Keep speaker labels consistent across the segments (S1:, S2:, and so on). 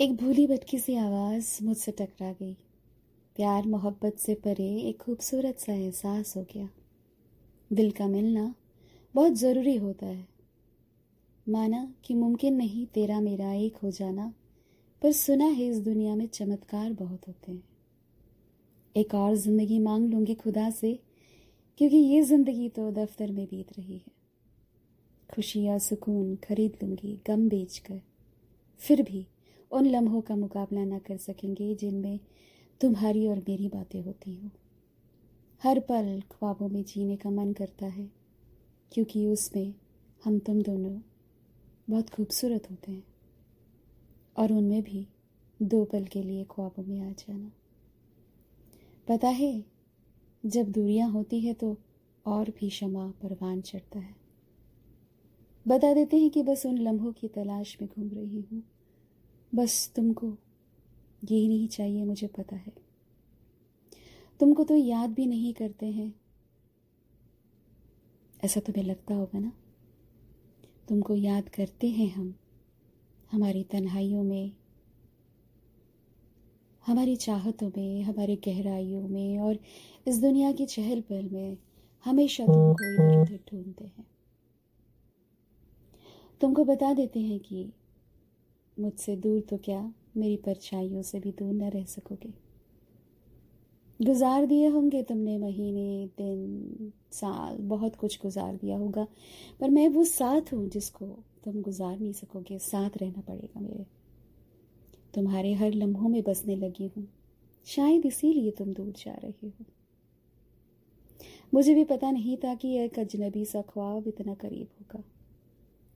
S1: एक भूली भटकी सी आवाज़ मुझसे टकरा गई। प्यार मोहब्बत से परे एक खूबसूरत सा एहसास हो गया। दिल का मिलना बहुत ज़रूरी होता है। माना कि मुमकिन नहीं तेरा मेरा एक हो जाना, पर सुना है इस दुनिया में चमत्कार बहुत होते हैं। एक और ज़िंदगी मांग लूँगी खुदा से, क्योंकि ये ज़िंदगी तो दफ्तर में बीत रही है। खुशी या सुकून खरीद लूँगी गम बेच कर फिर भी उन लम्हों का मुकाबला ना कर सकेंगे जिनमें तुम्हारी और मेरी बातें होती हो। हर पल ख्वाबों में जीने का मन करता है, क्योंकि उसमें हम तुम दोनों बहुत खूबसूरत होते हैं, और उनमें भी दो पल के लिए ख्वाबों में आ जाना। पता है, जब दूरियाँ होती है तो और भी क्षमा परवान चढ़ता है। बता देते हैं कि बस उन लम्हों की तलाश में घूम रही हूँ। बस तुमको यही नहीं चाहिए, मुझे पता है। तुमको तो याद भी नहीं करते हैं। ऐसा तुम्हें लगता होगा ना? तुमको याद करते हैं हम, हमारी तन्हाइयों में, हमारी चाहतों में, हमारी गहराइयों में, और इस दुनिया की चहल पहल में हमेशा तुमको इधर उधर ढूंढते हैं। तुमको बता देते हैं कि मुझसे दूर तो क्या मेरी परछाइयों से भी दूर न रह सकोगे? गुजार दिए होंगे तुमने महीने, दिन, साल, बहुत कुछ गुजार दिया होगा, पर मैं वो साथ हूँ जिसको तुम गुजार नहीं सकोगे, साथ रहना पड़ेगा मेरे। तुम्हारे हर लम्हों में बसने लगी हूँ, शायद इसीलिए तुम दूर जा रहे हो। मुझे भी पता नहीं था कि एक अजनबी सा ख्वाब इतना करीब होगा।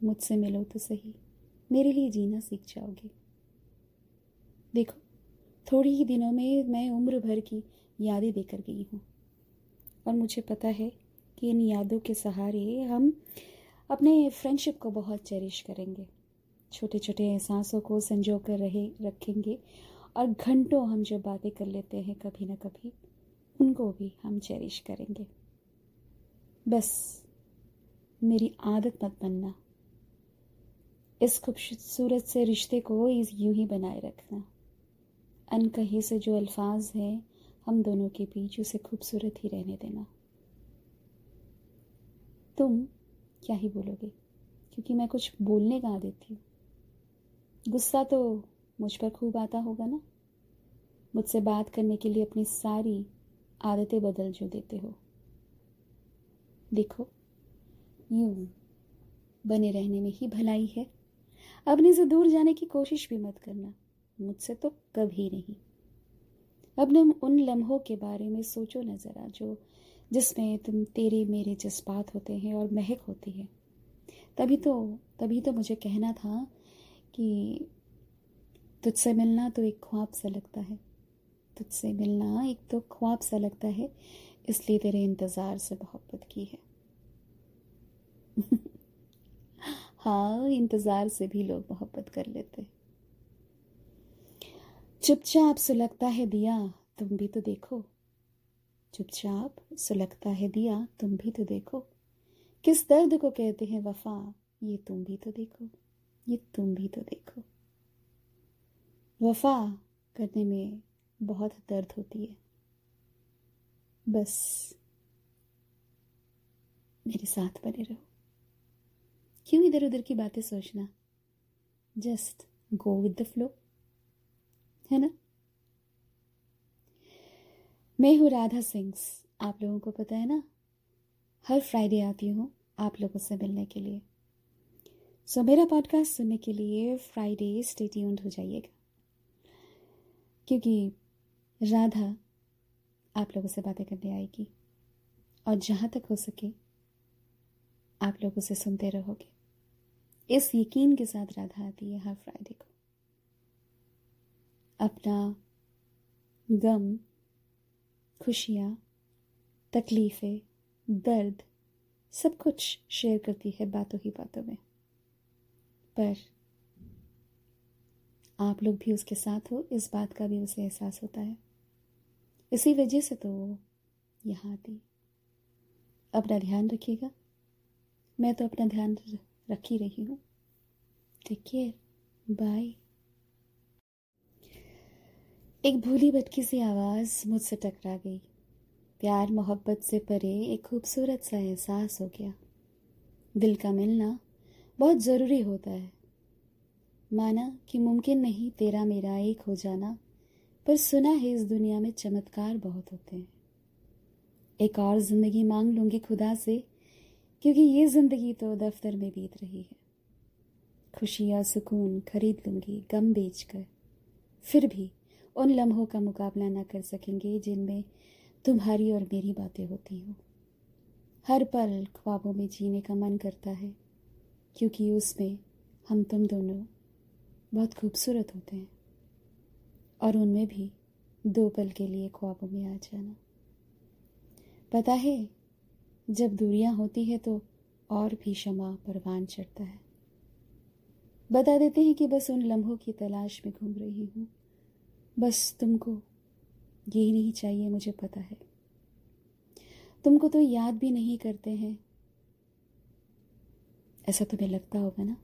S1: मुझसे मिलो तो सही। मेरे लिए जीना सीख जाओगे। देखो, थोड़ी ही दिनों में मैं उम्र भर की यादें देकर गई हूँ। और मुझे पता है कि इन यादों के सहारे हम अपने फ्रेंडशिप को बहुत चेरिश करेंगे। छोटे छोटे एहसासों को संजो कर रहे, रखेंगे और घंटों हम जो बातें कर लेते हैं कभी ना कभी, उनको भी हम चेरिश करेंगे। बस, मेरी आदत मत बनना। इस खूबसूरत से रिश्ते को इस यूँ ही बनाए रखना। अनकहे से जो अल्फाज हैं, हम दोनों के बीच उसे खूबसूरत ही रहने देना। तुम क्या ही बोलोगे? क्योंकि मैं कुछ बोलने का देती हूँ। गुस्सा तो मुझ पर खूब आता होगा ना? मुझसे बात करने के लिए अपनी सारी आदतें बदल जो देते हो। देखो, यूँ बने रहने में ही भलाई है। अपने से दूर जाने की कोशिश भी मत करना। मुझसे तो कभी नहीं। अपने उन लम्हों के बारे में सोचो न ज़रा, जो, जिसमें तुम तेरे मेरे जज्बात होते हैं और महक होती है। तभी तो तभी तो मुझे कहना था कि तुझसे मिलना तो एक ख्वाब सा लगता है। तुझसे मिलना एक तो ख्वाब सा लगता है, इसलिए तेरे इंतज़ार से मोहब्बत की है। हाँ इंतज़ार से भी लोग मोहब्बत कर लेते। चुपचाप सुलगता है दिया, तुम भी तो देखो। चुपचाप सुलगता है दिया, तुम भी तो देखो। किस दर्द को कहते हैं वफा, ये तुम भी तो देखो। ये तुम भी तो देखो। वफा करने में बहुत दर्द होती है। बस मेरे साथ बने रहो। क्यों इधर उधर की बातें सोचना? Just go with the flow है ना? मैं हूँ राधा सिंग्स। आप लोगों को पता है ना? हर फ्राइडे आती हूँ आप लोगों से मिलने के लिए। सो so, मेरा पॉडकास्ट सुनने के लिए फ्राइडे स्टे ट्यून्ड हो जाइएगा। क्योंकि राधा आप लोगों से बातें करने आएगी। और जहाँ तक हो सके आप लोग उसे सुनते रहोगे। इस यकीन के साथ राधा आती है हर फ्राइडे को। अपना गम, खुशियाँ, तकलीफ़ें, दर्द, सब कुछ शेयर करती है बातों ही बातों में। पर आप लोग भी उसके साथ हो, इस बात का भी उसे एहसास होता है। इसी वजह से तो वो यहाँ आती। अपना ध्यान रखिएगा। मैं तो अपना ध्यान रख रही हूँ। टेक केयर बाय एक भूली भटकी सी आवाज़ मुझसे टकरा गई। प्यार मोहब्बत से परे एक खूबसूरत सा एहसास हो गया। दिल का मिलना बहुत ज़रूरी होता है। माना कि मुमकिन नहीं तेरा मेरा एक हो जाना, पर सुना है इस दुनिया में चमत्कार बहुत होते हैं। एक और ज़िंदगी मांग लूँगी खुदा से क्योंकि ये ज़िंदगी तो दफ्तर में बीत रही है। खुशी और सुकून खरीद लूँगी गम बेच कर फिर भी उन लम्हों का मुकाबला ना कर सकेंगे जिनमें तुम्हारी और मेरी बातें होती हों। हर पल ख्वाबों में जीने का मन करता है, क्योंकि उसमें हम तुम दोनों बहुत खूबसूरत होते हैं। और उनमें भी दो पल के लिए ख्वाबों में आ जाना। पता है जब दूरियाँ होती है तो और भी क्षमा परवान चढ़ता है। बता देते हैं कि बस उन लम्हों की तलाश में घूम रही हूँ। बस तुमको यही नहीं चाहिए, मुझे पता है। तुमको तो याद भी नहीं करते हैं। ऐसा तुम्हें लगता होगा ना?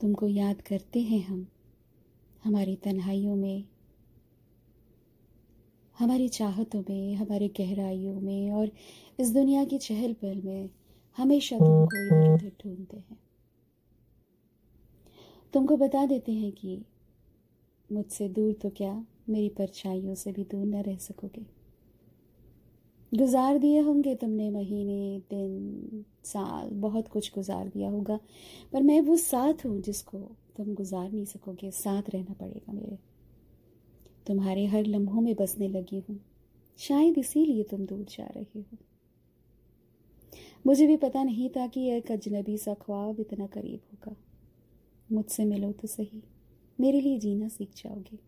S1: तुमको याद करते हैं हम, हमारी तन्हाइयों में हमारी चाहतों में, हमारी गहराइयों में और इस दुनिया की चहल पहल में हमेशा तुमको इधर ढूंढते हैं। तुमको बता देते हैं कि मुझसे दूर तो क्या मेरी परछाइयों से भी दूर न रह सकोगे? गुजार दिए होंगे तुमने महीने, दिन, साल, बहुत कुछ गुजार दिया होगा, पर मैं वो साथ हूँ जिसको तुम गुजार नहीं सकोगे, साथ रहना पड़ेगा मेरे। तुम्हारे हर लम्हों में बसने लगी हूँ। शायद इसीलिए तुम दूर जा रहे हो। मुझे भी पता नहीं था कि एक अजनबी सा ख्वाब इतना करीब होगा। मुझसे मिलो तो सही। मेरे लिए जीना सीख जाओगे।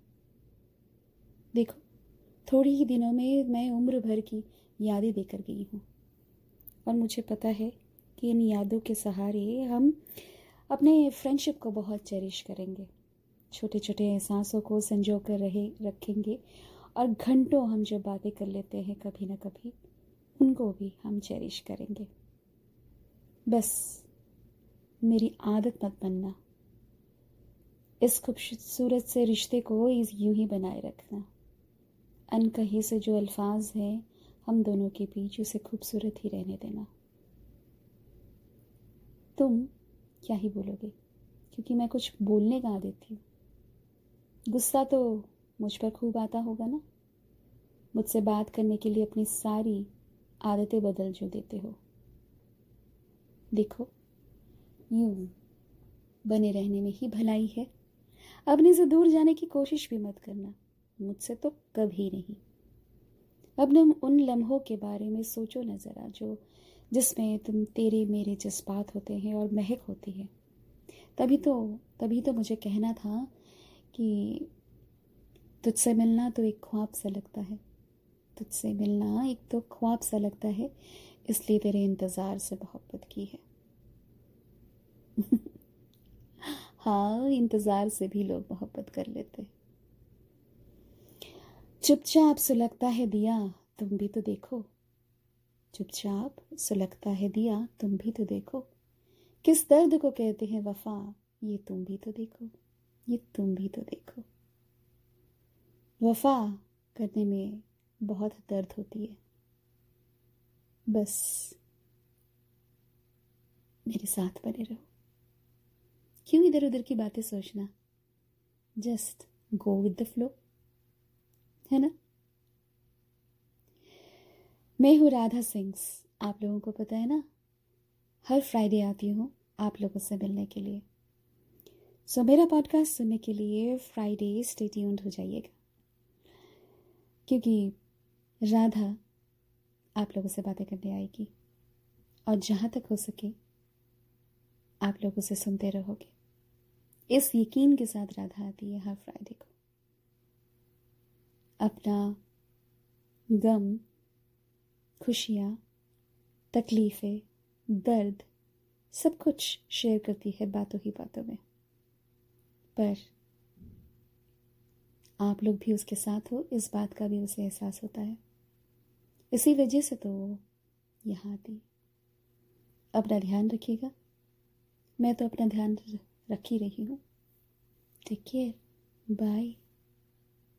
S1: देखो, थोड़ी ही दिनों में मैं उम्र भर की यादें देकर गई हूँ। और मुझे पता है कि इन यादों के सहारे हम अपने फ्रेंडशिप को बहुत चेरिश करेंगे। छोटे छोटे एहसासों को संजो कर रहे, रखेंगे और घंटों हम जो बातें कर लेते हैं कभी ना कभी, उनको भी हम चेरिश करेंगे। बस मेरी आदत मत बनना। इस खूबसूरत से रिश्ते को इस यूँ ही बनाए रखना। अनकहे से जो अल्फाज हैं, हम दोनों के बीच उसे खूबसूरत ही रहने देना। तुम क्या ही बोलोगे? क्योंकि मैं कुछ बोलने का देती हूँ। गुस्सा तो मुझ पर खूब आता होगा ना? मुझसे बात करने के लिए अपनी सारी आदतें बदल जो देते हो। देखो, यूँ बने रहने में ही भलाई है। अपने से दूर जाने की कोशिश भी मत करना। मुझसे तो कभी नहीं। अब न उन लम्हों के बारे में सोचो न ज़रा, जो जिसमें तुम तेरे मेरे जज्बात होते हैं और महक होती है। तभी तो तभी तो मुझे कहना था कि तुझसे मिलना तो एक ख्वाब सा लगता है। तुझसे मिलना एक तो ख्वाब सा लगता है, इसलिए तेरे इंतज़ार से मोहब्बत की है। हाँ इंतज़ार से भी लोग मोहब्बत कर लेते चुपचाप सुलगता है दिया, तुम भी तो देखो। चुपचाप सुलगता है दिया, तुम भी तो देखो। किस दर्द को कहते हैं वफा, ये तुम भी तो देखो। ये तुम भी तो देखो। वफा करने में बहुत दर्द होती है। बस मेरे साथ बने रहो। क्यों इधर उधर की बातें सोचना? Just go with the flow है ना? मैं हूँ राधा सिंग्स। आप लोगों को पता है ना? हर फ्राइडे आती हूँ आप लोगों से मिलने के लिए। सो मेरा पॉडकास्ट सुनने के लिए फ्राइडे स्टे ट्यून्ड हो जाइएगा। क्योंकि राधा आप लोगों से बातें करने आएगी। और जहाँ तक हो सके, आप लोग उसे सुनते रहोगे। इस यकीन के साथ राधा आती है हर फ्राइडे को। अपना गम, खुशियाँ, तकलीफ़ें, दर्द, सब कुछ शेयर करती है बातों ही बातों में। पर आप लोग भी उसके साथ हो, इस बात का भी उसे एहसास होता है। इसी वजह से तो वो यहाँ आती। अपना ध्यान रखिएगा। मैं तो अपना ध्यान रख ही रही हूँ। Take care bye